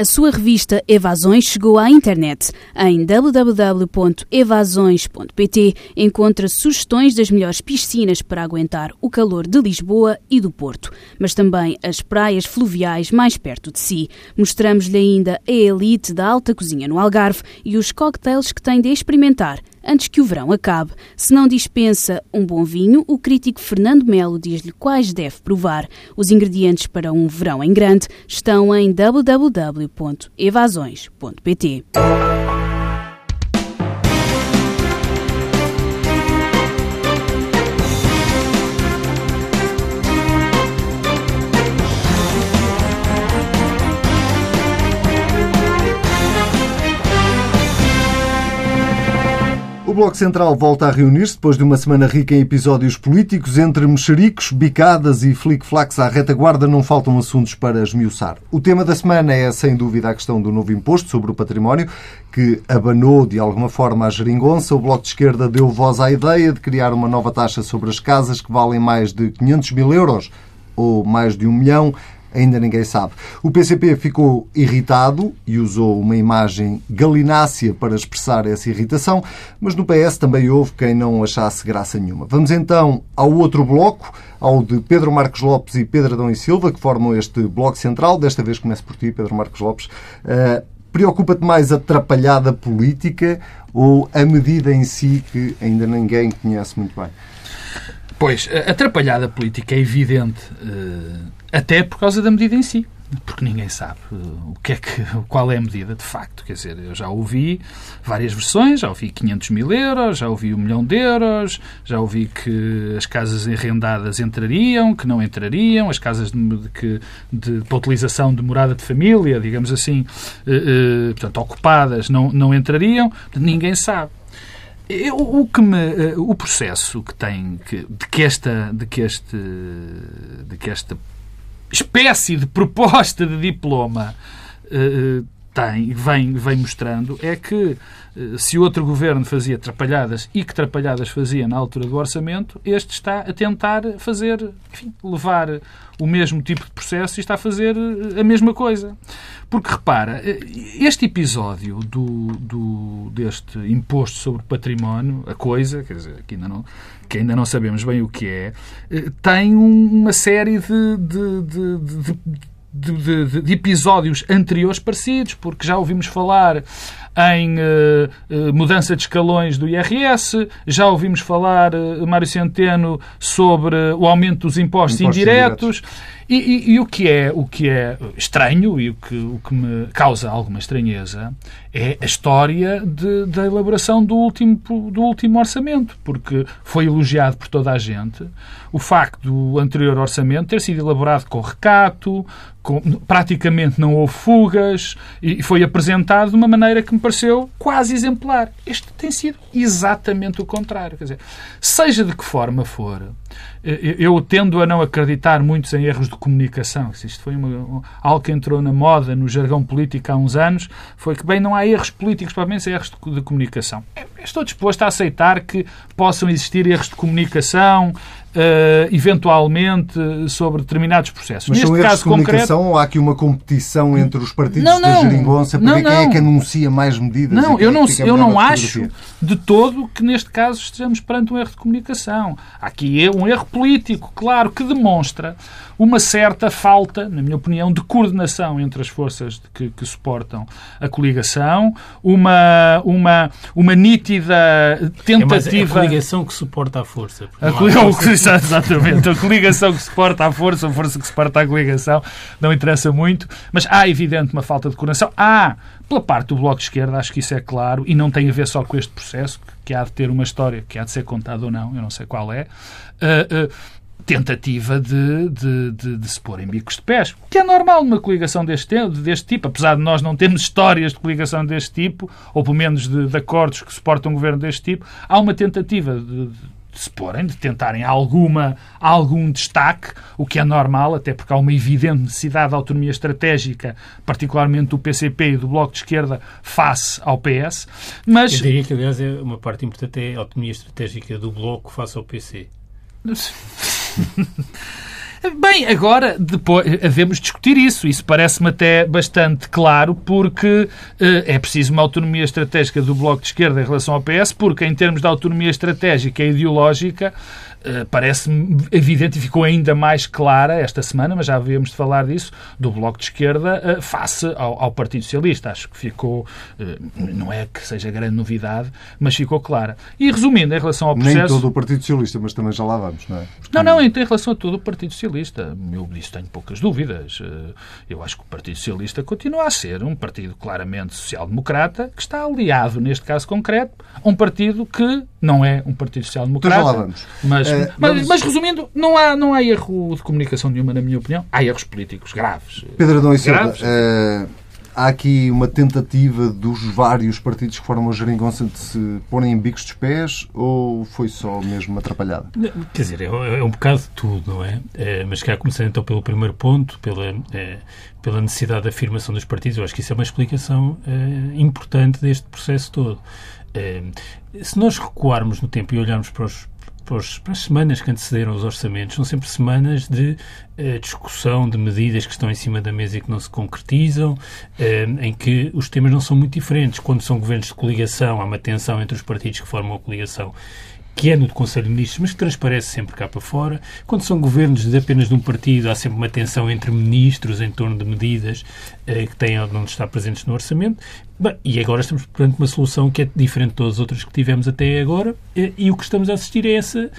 A sua revista Evasões chegou à internet. Em www.evasões.pt encontra sugestões das melhores piscinas para aguentar o calor de Lisboa e do Porto, mas também as praias fluviais mais perto de si. Mostramos-lhe ainda a elite da alta cozinha no Algarve e os cocktails que tem de experimentar antes que o verão acabe. Se não dispensa um bom vinho, o crítico Fernando Melo diz-lhe quais deve provar. Os ingredientes para um verão em grande estão em www.evasões.pt. Bloco Central volta a reunir-se depois de uma semana rica em episódios políticos. Entre mexericos, bicadas e flic-flacs à retaguarda não faltam assuntos para esmiuçar. O tema da semana é, sem dúvida, a questão do novo imposto sobre o património, que abanou de alguma forma a geringonça. O Bloco de Esquerda deu voz à ideia de criar uma nova taxa sobre as casas que valem mais de 500 mil euros ou mais de um milhão ainda ninguém sabe. O PCP ficou irritado e usou uma imagem galinácea para expressar essa irritação, mas no PS também houve quem não achasse graça nenhuma. Vamos então ao outro bloco, ao de Pedro Marcos Lopes e Pedro Adão e Silva, que formam este bloco central. Desta vez começo por ti, Pedro Marcos Lopes. Uh, Preocupa-te mais a atrapalhada política ou a medida em si que ainda ninguém conhece muito bem? Pois, a atrapalhada política é evidente. Uh até por causa da medida em si. Porque ninguém sabe o que é que, qual é a medida de facto. Quer dizer, eu já ouvi várias versões, já ouvi 500 mil euros, já ouvi um milhão de euros, já ouvi que as casas arrendadas entrariam, que não entrariam, as casas de, de, de, para utilização de morada de família, digamos assim, uh, uh, portanto, ocupadas, não, não entrariam. Ninguém sabe. Eu, o que me, o processo que tem que, de que esta de que este de que esta espécie de proposta de diploma uh, tem, vem, vem mostrando é que uh, se outro governo fazia trapalhadas e que trapalhadas fazia na altura do orçamento, este está a tentar fazer, enfim, levar o mesmo tipo de processo e está a fazer a mesma coisa. Porque repara, este episódio do, do, deste imposto sobre património, a coisa, quer dizer, que ainda não, que ainda não sabemos bem o que é, eh, tem uma série de, de, de, de, de episódios anteriores parecidos, porque já ouvimos falar em uh, uh, mudança de escalões do IRS, já ouvimos falar, uh, Mário Centeno, sobre o aumento dos impostos, impostos indiretos. indiretos. E, e, e, o, que é, o que é estranho e o que, o que me causa alguma estranheza é a história de, da elaboração do último, do último orçamento, porque foi elogiado por toda a gente o facto do anterior orçamento ter sido elaborado com recato, com, praticamente não houve fugas e foi apresentado de uma maneira que me pareceu quase exemplar. Este tem sido exatamente o contrário. Quer dizer, seja de que forma for, eh, eu tendo a não acreditar muito em erros de comunicação. Isto foi uma, algo que entrou na moda, no jargão político há uns anos, foi que, bem, não há erros políticos, provavelmente há erros de, de comunicação. Estou disposto a aceitar que possam existir erros de comunicação, Uh, eventualmente sobre determinados processos. Mas Neste caso de comunicação concreto, ou há aqui uma competição entre os partidos não, não, da geringonça para não, ver quem é que anuncia mais medidas? Não, eu é não, eu não acho de todo que neste caso estejamos perante um erro de comunicação. Há aqui um erro político, claro, que demonstra uma certa falta, na minha opinião, de coordenação entre as forças que, que suportam a coligação, uma, uma, uma nítida tentativa. É a coligação que suporta a força. A coligação, exatamente. A coligação que suporta a força, a força que suporta a coligação, não interessa muito, mas há, evidente, uma falta de coordenação. Há, pela parte do Bloco de Esquerda, acho que isso é claro, e não tem a ver só com este processo, que há de ter uma história que há de ser contada ou não, eu não sei qual é. Uh, uh, tentativa de, de, de, de, se pôr em bicos de pés. Que é normal numa coligação deste, deste tipo, apesar de nós não termos histórias de coligação deste tipo, ou pelo menos de, de acordos que suportam um governo deste tipo, há uma tentativa de, de se porem, de tentarem alguma, algum destaque, o que é normal, até porque há uma evidente necessidade de autonomia estratégica, particularmente do PCP e do Bloco de Esquerda, face ao PS. Mas... Eu diria que, aliás, é uma parte importante é a autonomia estratégica do Bloco face ao PC. Bem, agora depois devemos discutir isso. Isso parece-me até bastante claro, porque eh, é preciso uma autonomia estratégica do Bloco de Esquerda em relação ao PS, porque em termos de autonomia estratégica e ideológica, parece-me evidente e ficou ainda mais clara esta semana, mas já havíamos de falar disso, do Bloco de Esquerda eh, face ao, ao Partido Socialista. Acho que ficou, eh, não é que seja grande novidade, mas ficou clara. E resumindo, em relação ao processo... Nem todo o Partido Socialista, mas também já lá vamos, não é? Porque... Não, não, em relação a todo o Partido Socialista. Eu disso tenho poucas dúvidas. Eu acho que o Partido Socialista continua a ser um partido claramente social-democrata, que está aliado, neste caso concreto, a um partido que não é um Partido Social-Democrata. Então já lá vamos. Mas Uh, mas, vamos... mas, resumindo, não há, não há erro de comunicação nenhuma, na minha opinião. Há erros políticos graves. Pedro Adão e Silva, uh, há aqui uma tentativa dos vários partidos que formam a geringonça de se porem em bicos dos pés ou foi só mesmo atrapalhada? Quer dizer, é, é um bocado de tudo, não é? é mas cá começando então pelo primeiro ponto, pela, é, pela necessidade de afirmação dos partidos, eu acho que isso é uma explicação é, importante deste processo todo. Se nós recuarmos no tempo e olharmos para os, para as semanas que antecederam os orçamentos, são sempre semanas de uh, discussão de medidas que estão em cima da mesa e que não se concretizam, uh, em que os temas não são muito diferentes. Quando são governos de coligação, há uma tensão entre os partidos que formam a coligação que é no Conselho de Ministros, mas que transparece sempre cá para fora. Quando são governos de apenas de um partido, há sempre uma tensão entre ministros em torno de medidas eh, que têm ou não estar presentes no orçamento. Bem, e agora estamos perante uma solução que é diferente de todas as outras que tivemos até agora, eh, e o que estamos a assistir é essa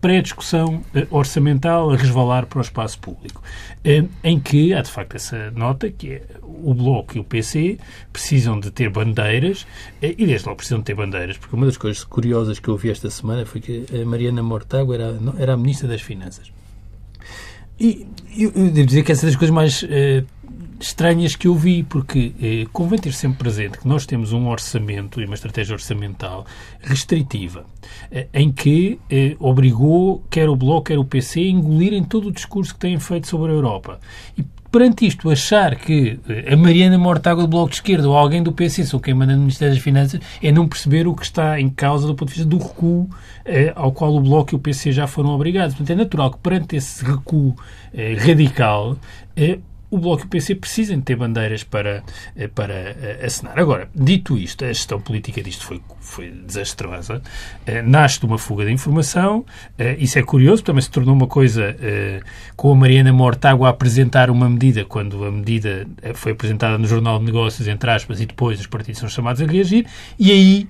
pré-discussão eh, orçamental a resvalar para o espaço público, eh, em que há de facto essa nota que é o Bloco e o PC precisam de ter bandeiras e desde logo precisam de ter bandeiras, porque uma das coisas curiosas que eu ouvi esta semana foi que a Mariana Mortágua era, era a Ministra das Finanças. E eu, eu devo dizer que essa é das coisas mais estranhas que eu vi, porque eh, convém ter sempre presente que nós temos um orçamento e uma estratégia orçamental restritiva, eh, em que eh, obrigou quer o Bloco, quer o PC a engolirem todo o discurso que têm feito sobre a Europa. E perante isto, achar que eh, a Mariana Mortágua do Bloco de Esquerda ou alguém do PC sou quem manda no Ministério das Finanças é não perceber o que está em causa do ponto de vista do recuo eh, ao qual o Bloco e o PC já foram obrigados. Portanto, é natural que perante esse recuo eh, radical eh, o Bloco e o PC precisam ter bandeiras para, eh, para eh, assinar. Agora, dito isto, a gestão política disto foi, foi desastrosa. Eh, nasce de uma fuga de informação. Isso é curioso, também se tornou uma coisa com a Mariana Mortágua a apresentar uma medida, quando a medida foi apresentada no Jornal de Negócios, entre aspas, e depois os partidos são chamados a reagir. E aí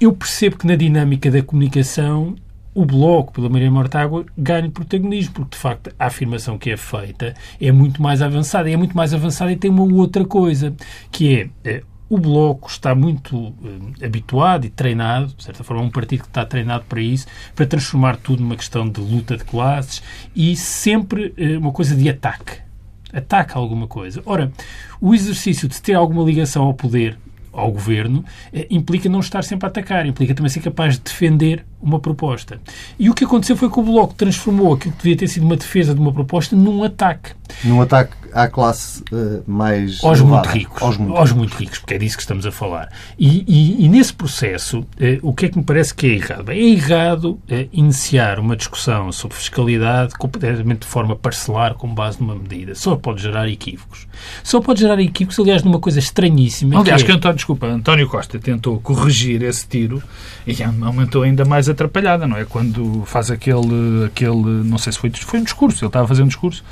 eu percebo que na dinâmica da comunicação o Bloco, pela Maria Mortágua, ganha protagonismo, porque, de facto, a afirmação que é feita é muito mais avançada. E é muito mais avançada e tem uma outra coisa, que é, é o Bloco está muito eh, habituado e treinado, de certa forma, um partido que está treinado para isso, para transformar tudo numa questão de luta de classes e sempre eh, uma coisa de ataque. Ataca alguma coisa. Ora, o exercício de ter alguma ligação ao poder, ao governo, eh, implica não estar sempre a atacar, implica também ser capaz de defender uma proposta. E o que aconteceu foi que o Bloco transformou aquilo que devia ter sido uma defesa de uma proposta num ataque. Num ataque à classe uh, mais. Aos elevada. muito ricos. Aos muito, aos muito ricos, porque é disso que estamos a falar. E, e, e nesse processo, uh, o que é que me parece que é errado? É errado uh, iniciar uma discussão sobre fiscalidade completamente de forma parcelar, com base numa medida. Só pode gerar equívocos. Só pode gerar equívocos, aliás, numa coisa estranhíssima. Aliás, que, é... que António, desculpa, António Costa tentou corrigir esse tiro e aumentou ainda mais a atrapalhada, não é? Quando faz aquele, aquele não sei se foi, foi um discurso, ele estava fazer um discurso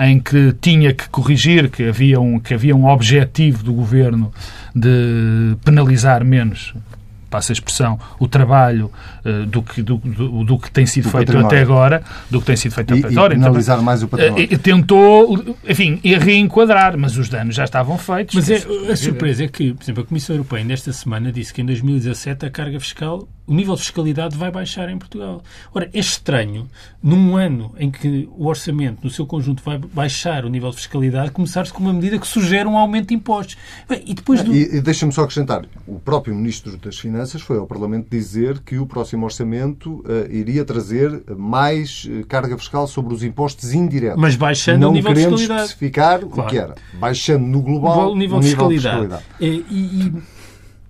em que tinha que corrigir que havia um, que havia um objetivo do governo de penalizar menos passa a expressão, o trabalho uh, do, que, do, do, do, que tem sido do feito património. até agora, do que tem sido feito e, até agora. E então, mais o património. Uh, tentou, enfim, reenquadrar, mas os danos já estavam feitos. Mas é, a surpresa é que, por exemplo, a Comissão Europeia nesta semana disse que em 2017 a carga fiscal o nível de fiscalidade vai baixar em Portugal. Ora, é estranho, num ano em que o orçamento, no seu conjunto, vai baixar o nível de fiscalidade, começar-se com uma medida que sugere um aumento de impostos. Bem, e depois do... E, e deixa-me só acrescentar, o próprio Ministro das Finanças foi ao Parlamento dizer que o próximo orçamento uh, iria trazer mais uh, carga fiscal sobre os impostos indiretos. Mas baixando Não o nível de fiscalidade. Não especificar claro. o que era. Baixando no global o nível, o nível de fiscalidade. De fiscalidade. E, e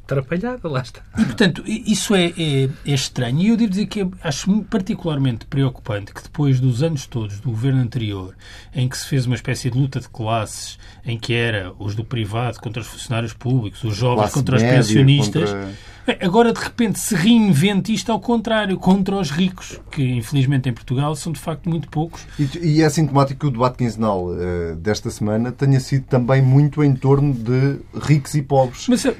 atrapalhada, lá está. E, portanto, isso é, é, é estranho. E eu devo dizer que acho particularmente preocupante que depois dos anos todos do governo anterior, em que se fez uma espécie de luta de classes, em que era os do privado contra os funcionários públicos, os jovens Classe contra os pensionistas... Contra Agora, de repente, se reinventa isto ao contrário, contra os ricos, que infelizmente em Portugal são de facto muito poucos. E, e é sintomático que o debate quinzenal uh, desta semana tenha sido também muito em torno de ricos e pobres. Mas, uh,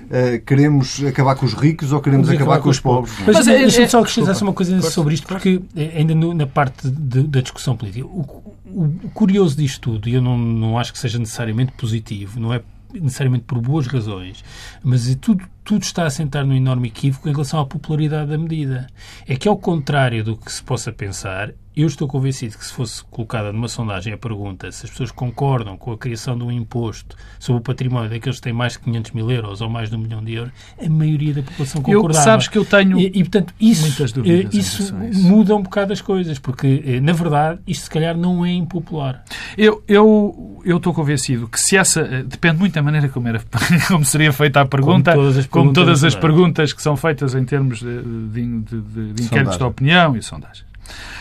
queremos acabar com os ricos ou queremos acabar, acabar, com os pobres? pobres? Mas, Mas é, deixa-me é, só acrescentar uma coisa sobre isto, porque ainda no, na parte de, da discussão política, o, o, curioso disto tudo, e eu não, não acho que seja necessariamente positivo, não é necessariamente por boas razões, mas tudo, tudo está a sentar num enorme equívoco em relação à popularidade da medida. É que, ao contrário do que se possa pensar, eu estou convencido que se fosse colocada numa sondagem a pergunta se as pessoas concordam com a criação de um imposto sobre o património daqueles que têm mais de 500 mil euros ou mais de um milhão de euros, a maioria da população concordava. Eu, sabes que eu tenho e, e portanto, isso, muitas dúvidas isso muda um bocado as coisas, porque, eh, na verdade, isto se calhar não é impopular. Eu, eu, eu estou convencido que se essa... Eh, depende muito da maneira como, era, como seria feita a pergunta, como todas as perguntas, todas as perguntas que são feitas em termos de, de, de, de inquéritos de opinião e sondagens.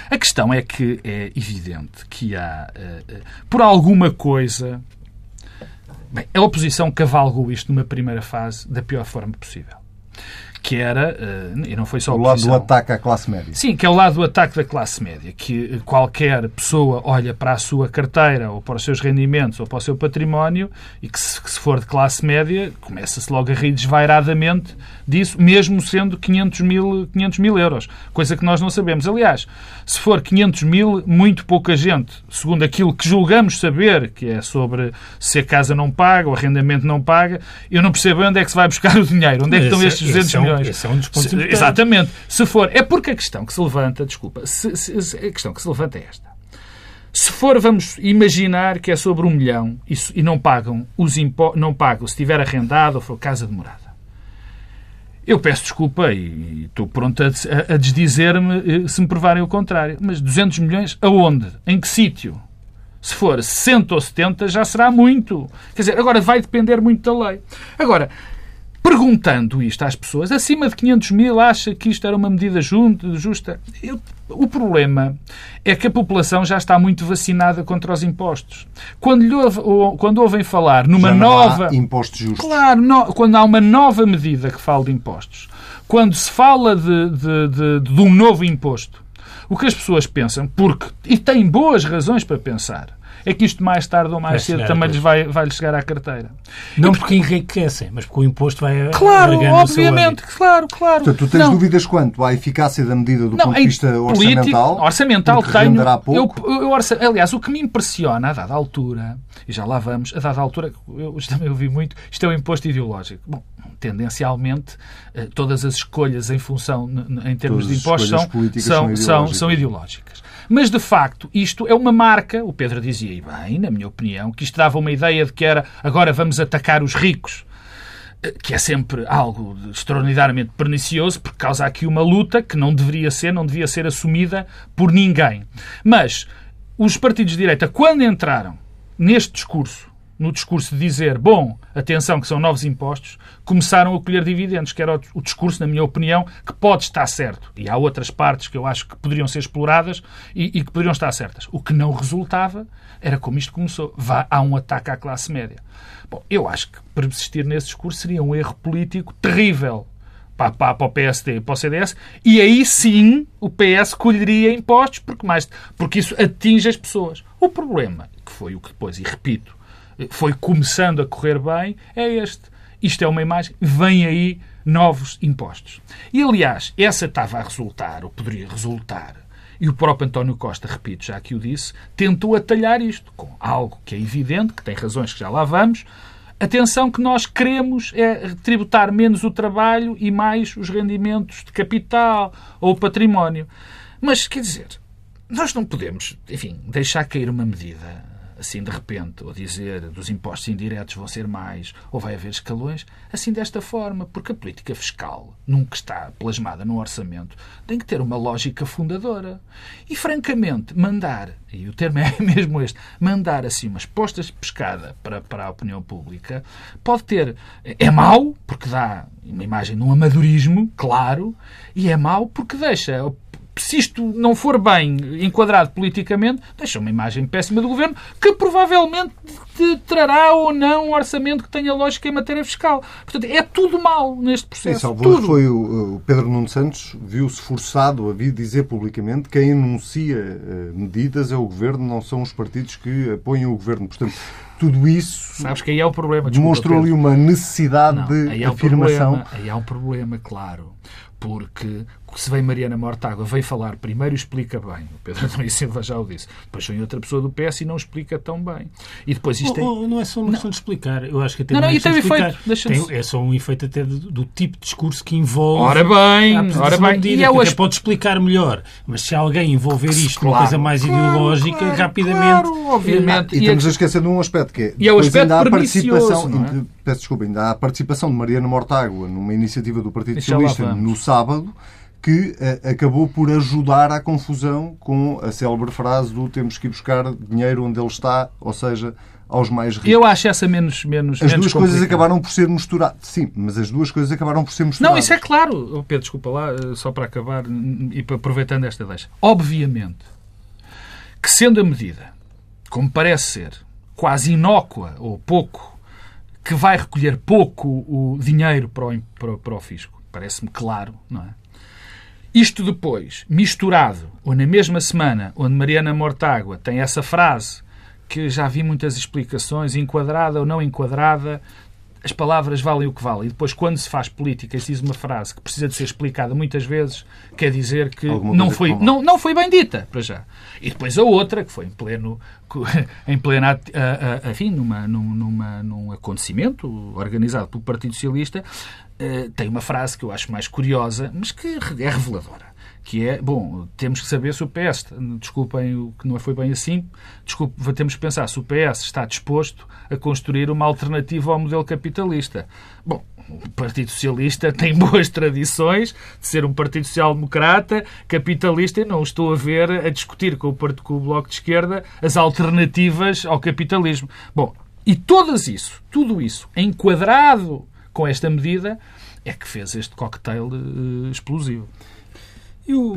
A questão é que é evidente que há, uh, uh, por alguma coisa, bem, a oposição cavalgou isto numa primeira fase da pior forma possível que era, eh, e não foi só o lado do ataque à classe média. Sim, que é o lado do ataque da classe média, que qualquer pessoa olha para a sua carteira ou para os seus rendimentos ou para o seu património e que se, que se for de classe média começa-se logo a rir desvairadamente disso, mesmo sendo 500 mil, 500 mil euros, coisa que nós não sabemos. Aliás, se for 500 mil, muito pouca gente, segundo aquilo que julgamos saber, que é sobre se a casa não paga, o arrendamento não paga, eu não percebo onde é que se vai buscar o dinheiro, onde é que estão estes 200 milhões milhões. Esse é um dos pontos se, Exatamente. Se for. É porque a questão que se levanta, desculpa, se, se, a questão que se levanta é esta. Se for, vamos imaginar que é sobre um milhão e, e não pagam os impostos, não pagam se estiver arrendado ou for casa de morada. Eu peço desculpa e estou pronto a, a desdizer-me eh, se me provarem o contrário. Mas 200 milhões aonde? Em que sítio? Se for 60 ou 70 já será muito. Quer dizer, agora vai depender muito da lei. Agora, perguntando isto às pessoas, acima de 500 mil acha que isto era uma medida justa? Eu, o problema é que a população já está muito vacinada contra os impostos. Quando, lhe ouve, quando ouvem falar numa nova. Impostos justos. Claro, no, quando há uma nova medida que fala de impostos, quando se fala de, de, de, de um novo imposto, o que as pessoas pensam, porque. e têm boas razões para pensar é que isto mais tarde ou mais vai cedo também lhes vai, vai chegar à carteira. Não e, porque enriquecem, mas porque o imposto vai Claro, obviamente, claro, claro. Portanto, tu tens não. dúvidas quanto à eficácia da medida do não, ponto de vista político, orçamental? Orçamental tenho. Eu, eu, orça, aliás, o que me impressiona a dada altura, e já lá vamos, a dada altura, eu também ouvi muito, isto é o imposto ideológico. Bom, tendencialmente, eh, todas as escolhas em função, em termos todas de impostos, são, são, são, são ideológicas. Mas, de facto, isto é uma marca, o Pedro dizia, e bem, na minha opinião, que isto dava uma ideia de que era agora vamos atacar os ricos, eh, que é sempre algo extraordinariamente pernicioso, porque causa aqui uma luta que não deveria ser, não devia ser assumida por ninguém. Mas os partidos de direita, quando entraram neste discurso no discurso de dizer, bom, atenção que são novos impostos, começaram a colher dividendos, que era o discurso, na minha opinião, que pode estar certo. E há outras partes que eu acho que poderiam ser exploradas e, e que poderiam estar certas. O que não resultava era como isto começou. Vá, há um ataque à classe média. Bom, eu acho que persistir nesse discurso seria um erro político terrível para, para, para o PSD e para o CDS, e aí sim o PS colheria impostos, porque, mais, porque isso atinge as pessoas. O problema, que foi o que depois, e repito, foi começando a correr bem, é este. Isto é uma imagem, vem aí novos impostos. E, aliás, essa estava a resultar, ou poderia resultar, e o próprio António Costa, repito, já que o disse, tentou atalhar isto com algo que é evidente, que tem razões que já lá vamos. Atenção que nós queremos é tributar menos o trabalho e mais os rendimentos de capital ou património. Mas, quer dizer, nós não podemos, enfim, deixar cair uma medida assim de repente, ou dizer dos impostos indiretos vão ser mais, ou vai haver escalões, assim desta forma, porque a política fiscal, nunca está plasmada no orçamento, tem que ter uma lógica fundadora. E, francamente, mandar, e o termo é mesmo este, mandar assim umas postas de pescada para, para a opinião pública, pode ter. É mau, porque dá uma imagem de um amadorismo, claro, e é mau porque deixa se isto não for bem enquadrado politicamente, deixa uma imagem péssima do governo que provavelmente trará ou não um orçamento que tenha lógica em matéria fiscal. Portanto, é tudo mal neste processo. Tudo. foi o, Pedro Nuno Santos viu-se forçado a vir dizer publicamente que quem anuncia eh, medidas é o governo, não são os partidos que apoiam o governo. Portanto, tudo isso Sabes que aí é o problema. demonstrou ali uma necessidade não, de aí afirmação. Um problema, aí há um problema, claro porque se vem Mariana Mortágua, vem falar primeiro e explica bem. O Pedro Adão Silva já o disse. Depois vem outra pessoa do PS e não explica tão bem. E depois isto oh, oh, não é só uma questão de explicar. Eu acho que até não, não, não é tem efeito. Tem, é só um efeito até do, do, tipo de discurso que envolve. Ora bem, ora bem. Medida, e é hoje... pode explicar melhor. Mas se alguém envolver isto claro, numa coisa mais claro, ideológica, claro, rapidamente. Claro, obviamente. E, e estamos a esquecer de um aspecto que é. E é o aspecto ainda há participação. É? Peço desculpa, ainda há a participação de Mariana Mortágua numa iniciativa do Partido Socialista no sábado que uh, acabou por ajudar à confusão com a célebre frase do temos que ir buscar dinheiro onde ele está, ou seja, aos mais ricos. Eu acho essa menos menos As menos duas coisas acabaram por ser misturadas. Sim, mas as duas coisas acabaram por ser misturadas. Não, isso é claro. Oh, Pedro, desculpa lá, eh, só para acabar e aproveitando esta deixa. Obviamente que sendo a medida, como parece ser, quase inócua ou pouco, que vai recolher pouco o dinheiro para o, para, para o fisco, parece-me claro, não é? Isto depois, misturado, ou na mesma semana, onde Mariana Mortágua tem essa frase, que já vi muitas explicações, enquadrada ou não enquadrada, as palavras valem o que valem. E depois, quando se faz política e se diz uma frase que precisa de ser explicada muitas vezes, quer dizer que não foi, não, não foi bem dita, para já. E depois a outra, que foi em pleno, em pleno, enfim, numa, numa, num acontecimento organizado pelo Partido Socialista, eh, tem uma frase que eu acho mais curiosa, mas que é reveladora. Que é, bom, temos que saber se o PS, desculpem o que não foi bem assim, desculpe, temos que pensar se o PS está disposto a construir uma alternativa ao modelo capitalista. Bom, o Partido Socialista tem boas tradições de ser um Partido Social-Democrata, capitalista, e não estou a ver a discutir com o, com o Bloco de Esquerda as alternativas ao capitalismo. Bom, e todas isso, tudo isso, enquadrado com esta medida, é que fez este cocktail uh, explosivo. Eu,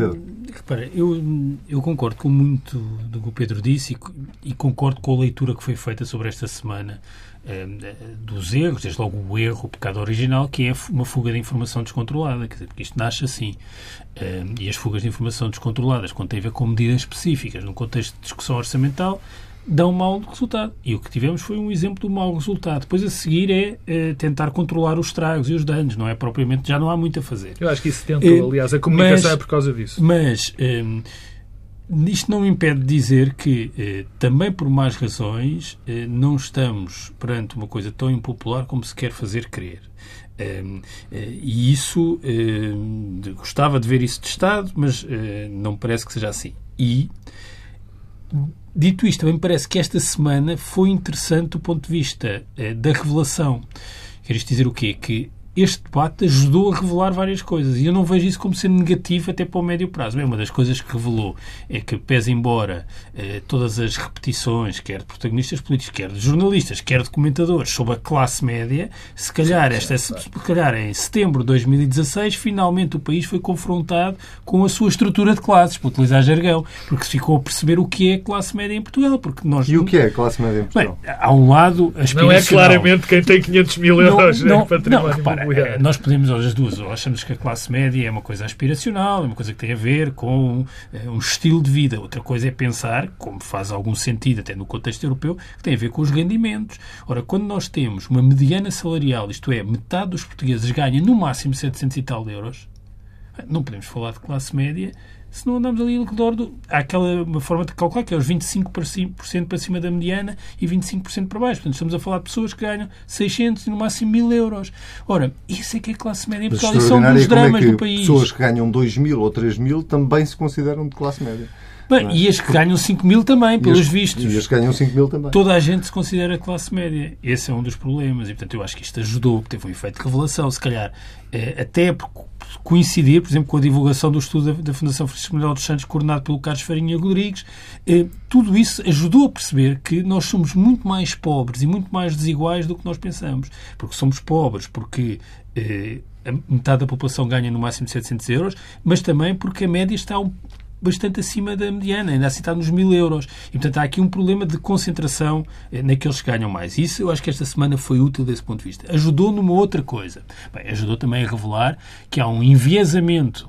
repara, eu, eu concordo com muito do que o Pedro disse e, e, concordo com a leitura que foi feita sobre esta semana eh, dos erros, desde logo o erro, o pecado original, que é uma fuga de informação descontrolada, quer dizer, porque isto nasce assim. Eh, e as fugas de informação descontroladas, quando tem a ver com medidas específicas, num contexto de discussão orçamental, dão mau resultado. E o que tivemos foi um exemplo do mau resultado. Depois a seguir é, é tentar controlar os estragos e os danos, não é propriamente, já não há muito a fazer. Eu acho que isso tentou, é, aliás, a comunicação mas, é por causa disso. Mas um, isto não impede de dizer que, eh, também por mais razões, eh, não estamos perante uma coisa tão impopular como se quer fazer crer. Um, e isso, gostava de ver isso testado, mas não parece que seja assim. E Dito isto, também me parece que esta semana foi interessante do ponto de vista eh, da revelação. Quer isto dizer o quê? Que este debate ajudou a revelar várias coisas. E eu não vejo isso como sendo negativo até para o médio prazo. Bem, uma das coisas que revelou é que, pese embora eh, todas as repetições, quer de protagonistas políticos, quer de jornalistas, quer de comentadores, sobre a classe média, se calhar, esta, se calhar em setembro de 2016, finalmente o país foi confrontado com a sua estrutura de classes, para utilizar jargão, porque se ficou a perceber o que é classe média em Portugal. Porque nós, e o que é classe média em Portugal? Bem, há um lado Não é claramente quem tem 500 mil euros não, não, em património não, repara, é, nós podemos, as duas, ou achamos que a classe média é uma coisa aspiracional, é uma coisa que tem a ver com é, um estilo de vida. Outra coisa é pensar, como faz algum sentido até no contexto europeu, que tem a ver com os rendimentos. Ora, quando nós temos uma mediana salarial, isto é, metade dos portugueses ganha no máximo 700 e tal euros, não podemos falar de classe média se não andamos ali ao redor do. Há aquela uma forma de calcular que é os 25% para cima da mediana e 25% para baixo. Portanto, estamos a falar de pessoas que ganham 600 e no máximo 1000 euros. Ora, isso é que é classe média em Portugal e são dos é dramas é do país. Pessoas que ganham 2 mil ou 3 mil também se consideram de classe média. Bem, é? e as que ganham 5 mil também, pelos as, vistos. E as que ganham 5 mil também. Toda a gente se considera classe média. Esse é um dos problemas. E, portanto, eu acho que isto ajudou, teve um efeito de revelação. Se calhar, eh, até coincidir, por exemplo, com a divulgação do estudo da, Fundação Francisco Manuel dos Santos, coordenado pelo Carlos Farinha Rodrigues, eh, tudo isso ajudou a perceber que nós somos muito mais pobres e muito mais desiguais do que nós pensamos. Porque somos pobres, porque eh, metade da população ganha no máximo 700 euros, mas também porque a média está um, bastante acima da mediana, ainda assim está nos mil euros. E, portanto, há aqui um problema de concentração eh, naqueles que ganham mais. Isso eu acho que esta semana foi útil desse ponto de vista. Ajudou numa outra coisa. Bem, ajudou também a revelar que há um enviesamento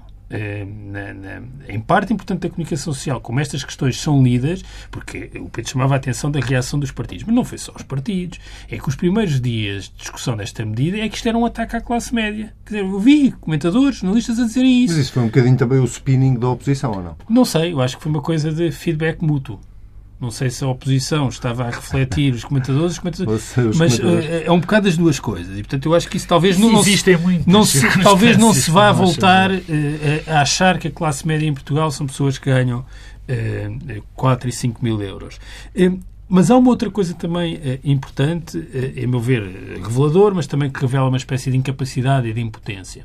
na, na, em parte importante da comunicação social, como estas questões são lidas, porque o Pedro chamava a atenção da reação dos partidos, mas não foi só os partidos, é que os primeiros dias de discussão desta medida é que isto era um ataque à classe média. Quer dizer, eu vi comentadores, jornalistas a dizerem isso. Mas isso foi um bocadinho também o spinning da oposição, ou não? Não sei, eu acho que foi uma coisa de feedback mútuo. Não sei se a oposição estava a refletir os comentadores, os comentadores os mas comentadores. Eh, é um bocado as duas coisas. E, portanto, eu acho que isso talvez não, Existem muitos, não se, talvez não se vá voltar uh, a achar que a classe média em Portugal são pessoas que ganham uh, 4 e 5 mil euros. Uh, mas há uma outra coisa também uh, importante, uh, a meu ver, revelador, mas também que revela uma espécie de incapacidade e de impotência.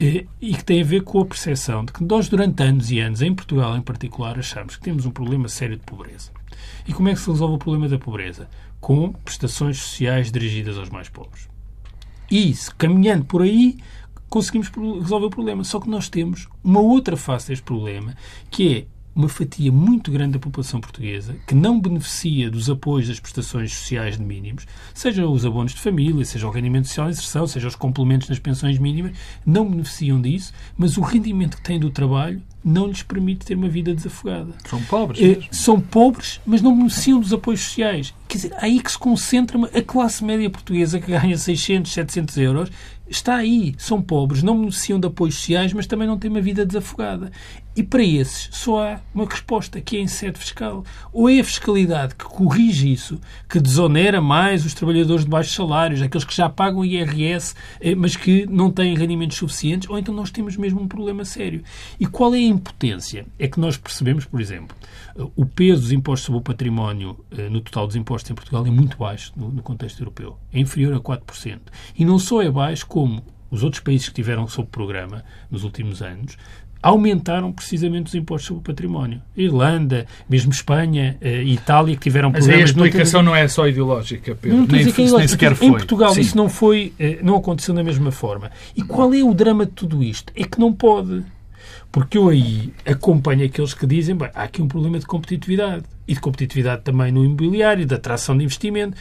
Uh, e que tem a ver com a percepção de que nós, durante anos e anos, em Portugal em particular, achamos que temos um problema sério de pobreza. E como é que se resolve o problema da pobreza? Com prestações sociais dirigidas aos mais pobres. E, caminhando por aí, conseguimos resolver o problema. Só que nós temos uma outra face deste problema, que é uma fatia muito grande da população portuguesa que não beneficia dos apoios das prestações sociais de mínimos, seja os abonos de família, seja o rendimento social de inserção, seja os complementos nas pensões mínimas, não beneficiam disso, mas o rendimento que têm do trabalho não lhes permite ter uma vida desafogada. São pobres. É, são pobres, mas não beneficiam dos apoios sociais. Quer dizer, aí que se concentra a classe média portuguesa que ganha 600, 700 euros está aí. São pobres, não beneficiam de apoios sociais, mas também não têm uma vida desafogada. E para esses só há uma resposta, que é em sede fiscal. Ou é a fiscalidade que corrige isso, que desonera mais os trabalhadores de baixos salários, aqueles que já pagam IRS, eh, mas que não têm rendimentos suficientes, ou então nós temos mesmo um problema sério. E qual é a impotência? É que nós percebemos, por exemplo, o peso dos impostos sobre o património eh, no total dos impostos em Portugal é muito baixo no contexto europeu. É inferior a 4%. E não só é baixo, como os outros países que tiveram sob programa nos últimos anos aumentaram precisamente os impostos sobre o património. Irlanda, mesmo Espanha e uh, Itália, que tiveram Mas problemas... Mas a explicação não, não é só ideológica, Pedro. Não nem, é nem sequer foi. Em Portugal Sim. isso não, foi, uh, não aconteceu da mesma forma. E qual é o drama de tudo isto? É que não pode. Porque eu aí acompanho aqueles que dizem bem, há aqui um problema de competitividade. E de competitividade também no imobiliário, de atração de investimento.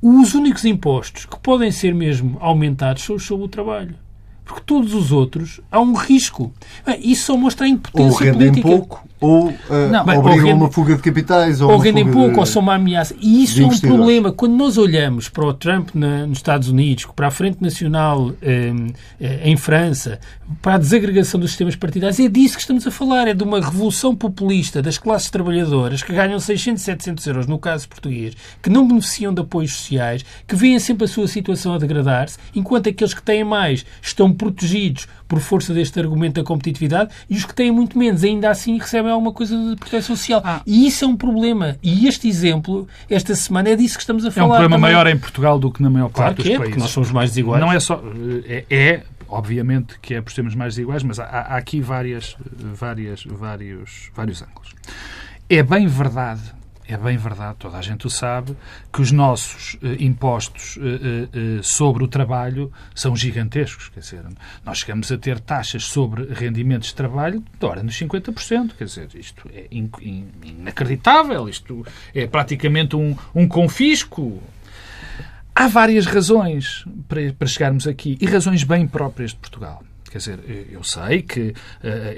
Os únicos impostos que podem ser mesmo aumentados são os sobre o trabalho. Porque todos os outros há um risco. Isso só mostra a impotência ou rendem política. pouco, ou uh, não, bem, obrigam ou uma fuga de capitais. Ou, ou rendem pouco, de, ou são uma ameaça. E isso é um problema. Quando nós olhamos para o Trump na, nos Estados Unidos, para a Frente Nacional eh, eh, em França, para a desagregação dos sistemas partidários, é disso que estamos a falar. É de uma revolução populista das classes trabalhadoras que ganham 600, 700 euros, no caso português, que não beneficiam de apoios sociais, que veem sempre a sua situação a degradar-se, enquanto aqueles que têm mais estão protegidos por força deste argumento da competitividade e os que têm muito menos ainda assim recebem alguma coisa de proteção social. Ah. E isso é um problema. E este exemplo, esta semana, é disso que estamos a falar. É um problema também. maior em Portugal do que na maior claro parte que dos é, países. Porque nós somos mais desiguais. Não é só. É, é obviamente que é por sermos mais desiguais, mas há, há aqui várias, várias, vários, vários ângulos. É bem verdade é bem verdade, toda a gente o sabe, que os nossos eh, impostos eh, eh, sobre o trabalho são gigantescos. Quer dizer, nós chegamos a ter taxas sobre rendimentos de trabalho de hora nos 50%. Quer dizer, isto é in, in, inacreditável, isto é praticamente um, um confisco. Há várias razões para, para chegarmos aqui e razões bem próprias de Portugal. Quer dizer, eu sei que uh,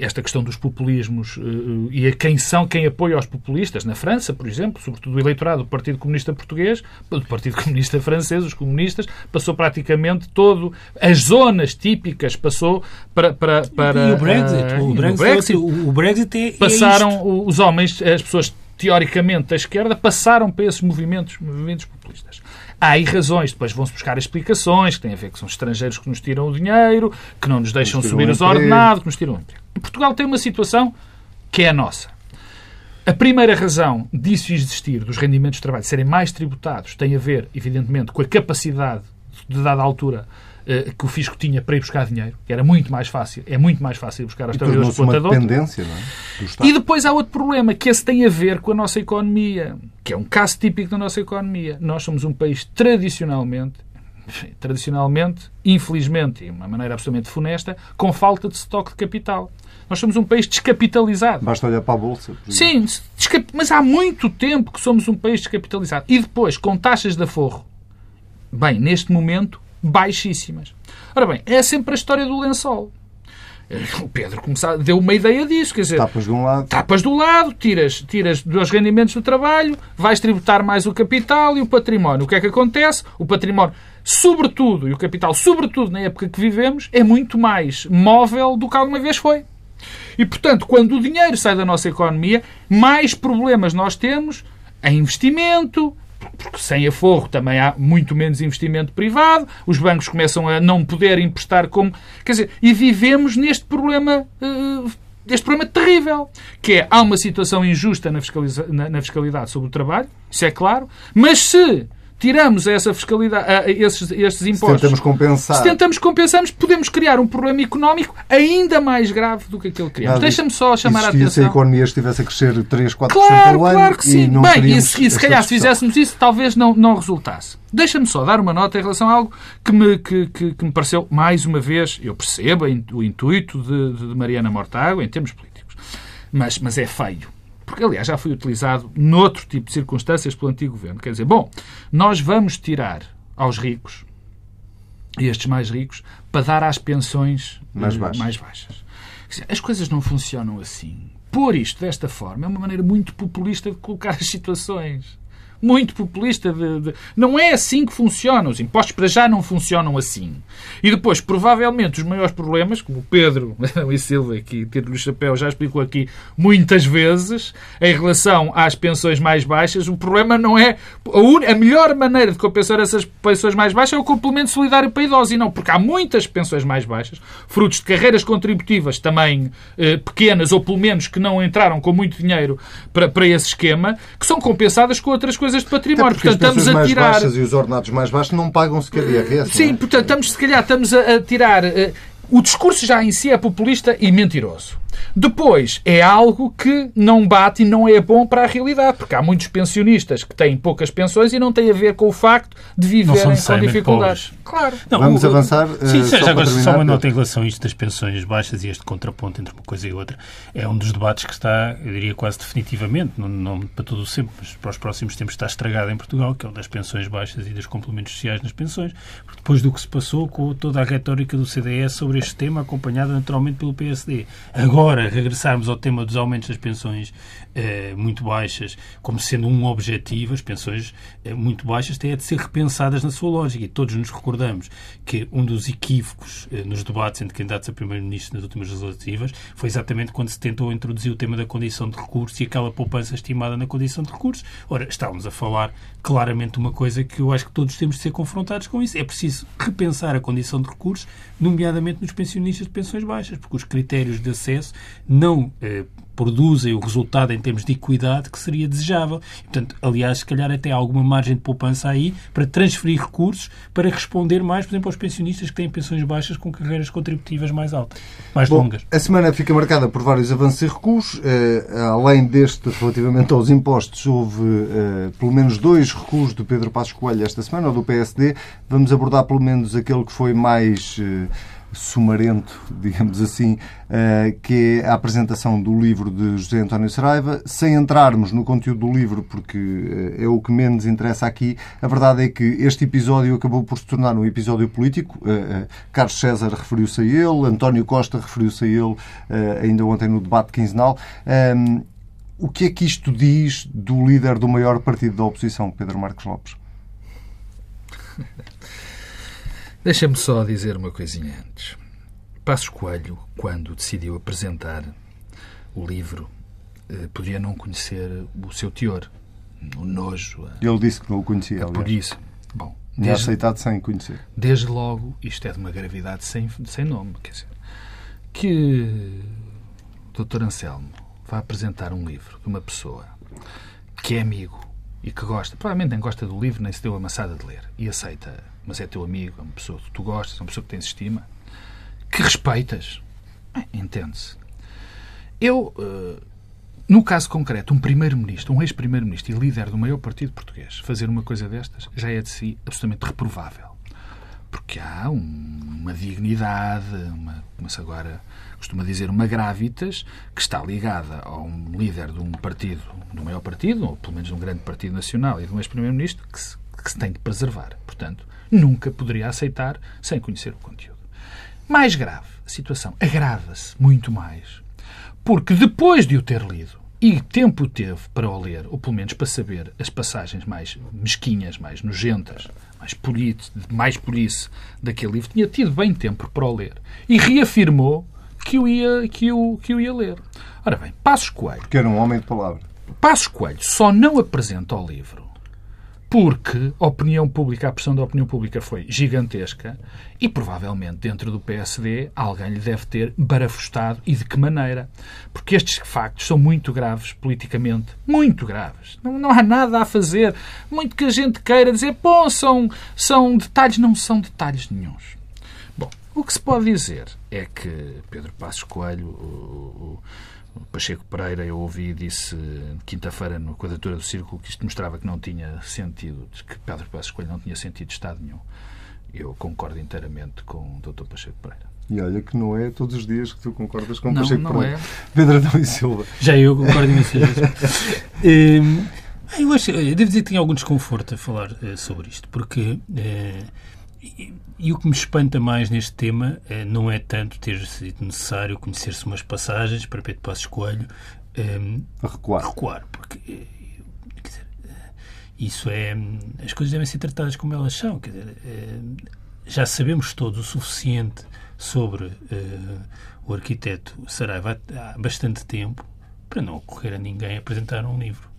esta questão dos populismos uh, e a quem são, quem apoia os populistas, na França, por exemplo, sobretudo o eleitorado do Partido Comunista Português, do Partido Comunista Francês, os comunistas, passou praticamente todo, as zonas típicas passou para... para, para e o Brexit? O, Brexit, Brexit, o Brexit é, passaram é os homens, as pessoas teoricamente da esquerda, passaram para esses movimentos, movimentos populistas. Há aí razões, depois vão-se buscar explicações, que têm a ver que são estrangeiros que nos tiram o dinheiro, que não nos deixam subir os ordenados, que nos tiram o emprego. Portugal tem uma situação que é a nossa. A primeira razão disso existir, dos rendimentos de trabalho serem mais tributados, tem a ver, evidentemente, com a capacidade de dada altura que o fisco tinha para ir buscar dinheiro, que era muito mais fácil, é muito mais fácil buscar aos trabalhadores explotadores. dependência, não é? E depois há outro problema, que esse tem a ver com a nossa economia, que é um caso típico da nossa economia. Nós somos um país tradicionalmente, tradicionalmente, infelizmente, e de uma maneira absolutamente funesta, com falta de estoque de capital. Nós somos um país descapitalizado. Basta olhar para a Bolsa. Sim, mas há muito tempo que somos um país descapitalizado. E depois, com taxas de aforro, bem, neste momento, baixíssimas. Ora bem, é sempre a história do lençol. O Pedro começar, deu uma ideia disso, quer dizer... Tapas de um lado. Tapas do lado, tiras, tiras dos rendimentos do trabalho, vais tributar mais o capital e o património. O que é que acontece? O património, sobretudo, e o capital, sobretudo na época que vivemos, é muito mais móvel do que alguma vez foi. E, portanto, quando o dinheiro sai da nossa economia, mais problemas nós temos em investimento, porque sem aforro também há muito menos investimento privado, os bancos começam a não poder emprestar como. Quer dizer, e vivemos neste problema. Uh, este problema terrível, que é há uma situação injusta na, na, na fiscalidade sobre o trabalho, isso é claro, mas se tiramos essa fiscalidade, a, esses, estes impostos. Se tentamos compensar. Se tentamos compensarmos, podemos criar um problema económico ainda mais grave do que aquele que criamos. Deixa-me só chamar a atenção. se a economia estivesse a crescer 3, 4% claro, ao ano claro que sim. e não Bem, e se, e se calhar se fizéssemos isso, talvez não, não resultasse. Deixa-me só dar uma nota em relação a algo que me, que, que, que me pareceu, mais uma vez, eu percebo o intuito de, de Mariana Mortágua em termos políticos, mas, mas é feio porque aliás já foi utilizado noutro tipo de circunstâncias pelo antigo governo. Quer dizer, bom, nós vamos tirar aos ricos, estes mais ricos, para dar às pensões mais baixas. Mais baixas. As coisas não funcionam assim. Pôr isto desta forma é uma maneira muito populista de colocar as situações muito populista. De, de... Não é assim que funciona. Os impostos para já não funcionam assim. E depois, provavelmente, os maiores problemas, como o Pedro e Silva, que tiro o chapéu, já explicou aqui muitas vezes, em relação às pensões mais baixas, o problema não é. A, un... a melhor maneira de compensar essas pensões mais baixas é o complemento solidário para idosos. E não, porque há muitas pensões mais baixas, frutos de carreiras contributivas também eh, pequenas, ou pelo menos que não entraram com muito dinheiro para, para esse esquema, que são compensadas com outras coisas de património. Portanto, estamos a tirar. Mais baixas e os ordenados mais baixos não pagam sequer IRS. Sim, é? portanto, estamos, se calhar, estamos a, a tirar. Uh, o discurso já em si é populista e mentiroso. Depois, é algo que não bate e não é bom para a realidade, porque há muitos pensionistas que têm poucas pensões e não tem a ver com o facto de viverem com dificuldades. Pobres. Claro. Não, Vamos o, avançar. Sim, uh, já agora só uma nota em relação a isto das pensões baixas e este contraponto entre uma coisa e outra. É um dos debates que está, eu diria quase definitivamente, não, não para todo o sempre, mas para os próximos tempos está estragado em Portugal, que é o das pensões baixas e dos complementos sociais nas pensões, porque depois do que se passou com toda a retórica do CDS sobre este tema, acompanhada naturalmente pelo PSD. Agora, regressarmos ao tema dos aumentos das pensões eh, muito baixas como sendo um objetivo, as pensões eh, muito baixas têm de ser repensadas na sua lógica. E todos nos recordamos que um dos equívocos eh, nos debates entre candidatos a primeiro-ministro nas últimas legislativas foi exatamente quando se tentou introduzir o tema da condição de recurso e aquela poupança estimada na condição de recurso. Ora, estávamos a falar claramente uma coisa que eu acho que todos temos de ser confrontados com isso. É preciso repensar a condição de recursos, nomeadamente nos pensionistas de pensões baixas, porque os critérios de acesso não eh, produzem o resultado em termos de equidade que seria desejável. Portanto, aliás, se calhar até há alguma margem de poupança aí para transferir recursos para responder mais, por exemplo, aos pensionistas que têm pensões baixas com carreiras contributivas mais altas, mais Bom, longas. A semana fica marcada por vários avanços e recuos. Uh, além deste, relativamente aos impostos, houve uh, pelo menos dois recuos do Pedro Passos Coelho esta semana, ou do PSD. Vamos abordar pelo menos aquele que foi mais... Uh, sumarento, digamos assim, eh, que é a apresentação do livro de José António Saraiva. Sem entrarmos no conteúdo do livro, porque eh, é o que menos interessa aqui, a verdade é que este episódio acabou por se tornar um episódio político. Eh, Carlos César referiu-se a ele, António Costa referiu-se a ele ainda ontem no debate quinzenal. Ehm, o que é que isto diz do líder do maior partido da oposição, Pedro Marcos Lopes? Deixa-me só dizer uma coisinha antes. Passos Coelho, quando decidiu apresentar o livro, eh, podia não conhecer o seu teor, o nojo. Ele disse que não o conhecia. Aliás. Por isso. Bom, desde, é aceitado sem conhecer. Desde logo, isto é de uma gravidade sem, sem nome. Quer dizer, que Dr. Anselmo vai apresentar um livro de uma pessoa que é amigo e que gosta, provavelmente nem gosta do livro, nem se deu a maçada de ler, e aceita, mas é teu amigo, é uma pessoa que tu gostas, é uma pessoa que tens estima, que respeitas, entende-se. Eu, uh, no caso concreto, um primeiro-ministro, um ex-primeiro-ministro e líder do maior partido português fazer uma coisa destas já é de si absolutamente reprovável. Porque há um, uma dignidade, uma, como-se agora costuma dizer, uma gravitas, que está ligada a um líder de um partido, do maior partido, ou pelo menos de um grande partido nacional e de um ex-primeiro-ministro, que se, que se tem de preservar. Portanto, nunca poderia aceitar sem conhecer o conteúdo. Mais grave, a situação agrava-se muito mais porque depois de o ter lido, e tempo teve para o ler, ou pelo menos para saber as passagens mais mesquinhas, mais nojentas, mais, polite, mais isso daquele livro, tinha tido bem tempo para o ler. E reafirmou que o ia, que o, que o ia ler. Ora bem, Passos Coelho... Porque era um homem de palavra. Passos Coelho só não apresenta o livro porque a opinião pública, a pressão da opinião pública foi gigantesca e provavelmente dentro do PSD alguém lhe deve ter barafustado e de que maneira. Porque estes factos são muito graves politicamente. Muito graves. Não, não há nada a fazer. Muito que a gente queira dizer, bom, são, são detalhes. Não são detalhes nenhums. O que se pode dizer é que Pedro Passos Coelho, o, o Pacheco Pereira, eu ouvi, disse quinta-feira na quadratura do Círculo que isto mostrava que não tinha sentido, que Pedro Passos Coelho não tinha sentido de Estado nenhum. Eu concordo inteiramente com o Dr. Pacheco Pereira. E olha que não é todos os dias que tu concordas com o não, Pacheco não Pereira. É. Pedro Adão e Silva. Já eu concordo imensas vezes. Hum, eu, acho, eu devo dizer que tenho algum desconforto a falar uh, sobre isto, porque uh, e, e, o que me espanta mais neste tema eh, não é tanto ter sido necessário conhecer-se umas passagens para Pedro Passos Coelho eh, a recuar. recuar porque eh, dizer, isso é. As coisas devem ser tratadas como elas são. Quer dizer, já sabemos todos o suficiente sobre o arquiteto Saraiva há bastante tempo para não ocorrer a ninguém apresentar um livro.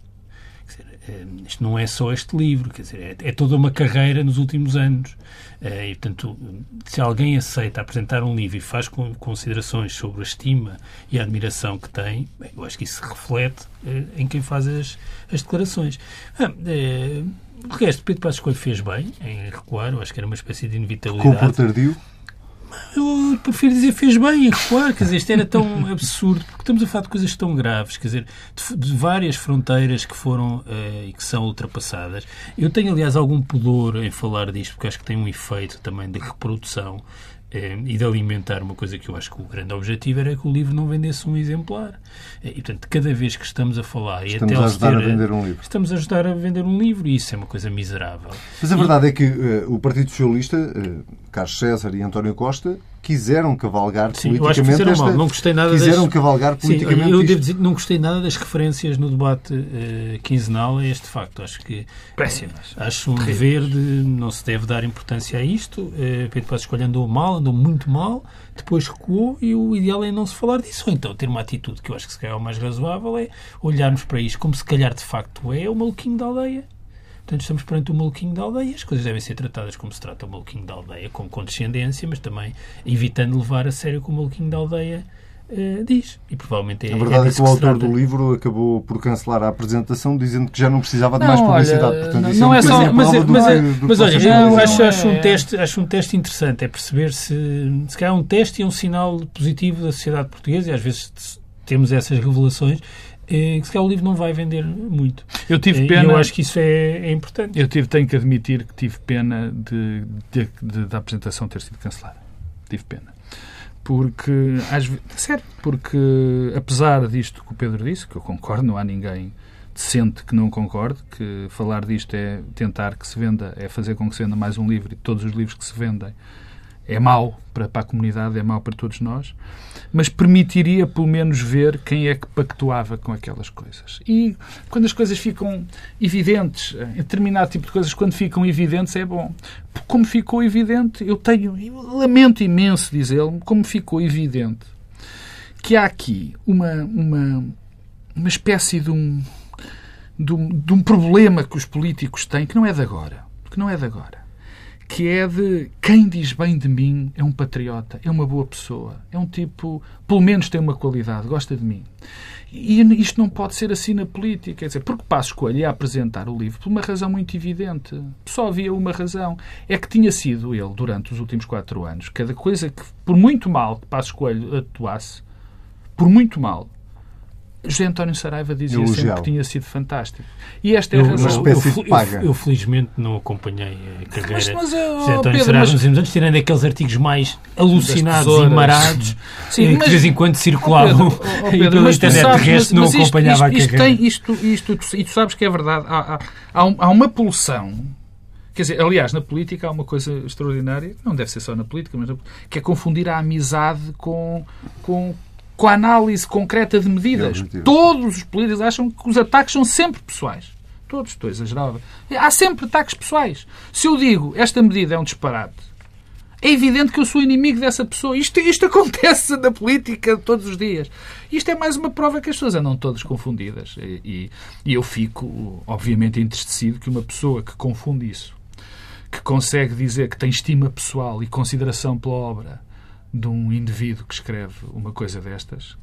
Dizer, isto não é só este livro, quer dizer, é, é toda uma carreira nos últimos anos. Eh, e, portanto, se alguém aceita apresentar um livro e faz considerações sobre a estima e a admiração que tem, bem, eu acho que isso reflete eh, em quem faz as, as declarações. Ah, é, o resto, Pedro Passos Coelho fez bem em recuar, eu acho que era uma espécie de inevitabilidade. Com o tardio? Eu prefiro dizer fez bem em recuar, quer dizer, isto era tão absurdo, porque estamos a falar de coisas tão graves, quer dizer, de, de várias fronteiras que foram uh, e que são ultrapassadas. Eu tenho, aliás, algum pudor em falar disto, porque acho que tem um efeito também de reprodução eh, e de alimentar uma coisa que eu acho que o grande objetivo era que o livro não vendesse um exemplar. Eh, e, portanto, cada vez que estamos a falar... Estamos e até a ajudar ter, a vender um livro. Estamos a ajudar a vender um livro e isso é uma coisa miserável. Mas a verdade e... é que uh, o Partido Socialista, uh, Carlos César e António Costa, quiseram cavalgar Sim, politicamente eu acho esta... mal. Não gostei nada quiseram das... cavalgar politicamente Sim, eu isto. devo dizer que não gostei nada das referências no debate uh, quinzenal a este facto. Acho que... Péssimas. Acho um dever de... Não se deve dar importância a isto. Uh, Pedro Passos Coelho andou mal, andou muito mal, depois recuou e o ideal é não se falar disso. Ou então ter uma atitude que eu acho que se calhar é o mais razoável é olharmos para isto como se calhar de facto é o maluquinho da aldeia Portanto, estamos perante o maluquinho da aldeia. As coisas devem ser tratadas como se trata o maluquinho da aldeia, com condescendência, mas também evitando levar a sério como o maluquinho da aldeia uh, diz. E provavelmente é A verdade é, é que o autor do livro acabou por cancelar a apresentação, dizendo que já não precisava de mais publicidade. Portanto, não, isso não é, é só. mas, do mas, que, do mas olha, acho, é, acho, um teste, acho um teste interessante. É perceber se. Se calhar um teste é um sinal positivo da sociedade portuguesa e às vezes temos essas revelações é, que se calhar o livro não vai vender muito. Eu tive pena. E eu acho que isso é, é, importante. Eu tive, tenho que admitir que tive pena de, de, de, da apresentação ter sido cancelada. Tive pena. Porque, às vezes, sério, porque apesar disto que o Pedro disse, que eu concordo, não há ninguém decente que não concorde, que falar disto é tentar que se venda, é fazer com que se venda mais um livro e todos os livros que se vendem é mau para, para a comunidade, é mau para todos nós, mas permitiria pelo menos ver quem é que pactuava com aquelas coisas. E quando as coisas ficam evidentes, em determinado tipo de coisas, quando ficam evidentes, é bom. Como ficou evidente, eu tenho, eu lamento imenso dizê-lo, como ficou evidente que há aqui uma, uma, uma espécie de um, de um, de um problema que os políticos têm, que não é de agora, que não é de agora que é de quem diz bem de mim é um patriota, é uma boa pessoa, é um tipo, pelo menos tem uma qualidade, gosta de mim. E isto não pode ser assim na política. Quer dizer, porque Passo Coelho ia apresentar o livro por uma razão muito evidente. Só havia uma razão. É que tinha sido ele, durante os últimos quatro anos, cada coisa que, por muito mal que Passo Coelho atuasse, por muito mal, José António Saraiva dizia eu sempre que tinha sido fantástico. E esta é a razão. Uma espécie de paga. Eu, eu, felizmente não acompanhei a carreira mas, mas, oh, José António Pedro, Saraiva nos últimos anos, tirando aqueles artigos mais alucinados e marados Sim, que mas, de vez em quando circulavam oh, Pedro, oh, Pedro, e pela internet sabes, de resto não isto, acompanhava isto, isto, a carreira. Tem, isto, isto, e tu sabes que é verdade. Há, há, há uma pulsão Quer dizer, aliás, na política há uma coisa extraordinária, não deve ser só na política, mas que é confundir a amizade com, com, com a análise concreta de medidas. Todos os políticos acham que os ataques são sempre pessoais. Todos, estou a exagerar. Há sempre ataques pessoais. Se eu digo esta medida é um disparate, é evidente que eu sou inimigo dessa pessoa. Isto, isto acontece na política todos os dias. Isto é mais uma prova que as pessoas andam todas confundidas. E, e, e eu fico, obviamente, entristecido que uma pessoa que confunde isso, que consegue dizer que tem estima pessoal e consideração pela obra, de um indivíduo que escreve uma coisa destas.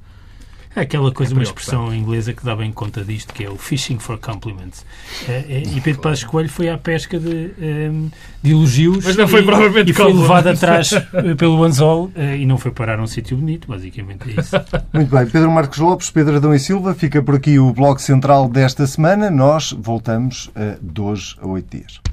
É aquela coisa, é uma expressão inglesa que dá bem conta disto, que é o fishing for compliments. É, é, e Pedro Passos Coelho foi à pesca de, ehm, de elogios Mas não foi e, e foi levado atrás eh, pelo anzol eh, e não foi parar a um sítio bonito, basicamente é isso. Muito bem. Pedro Marcos Lopes, Pedro Adão e Silva, fica por aqui o Bloco Central desta semana. Nós voltamos uh, de hoje a oito dias.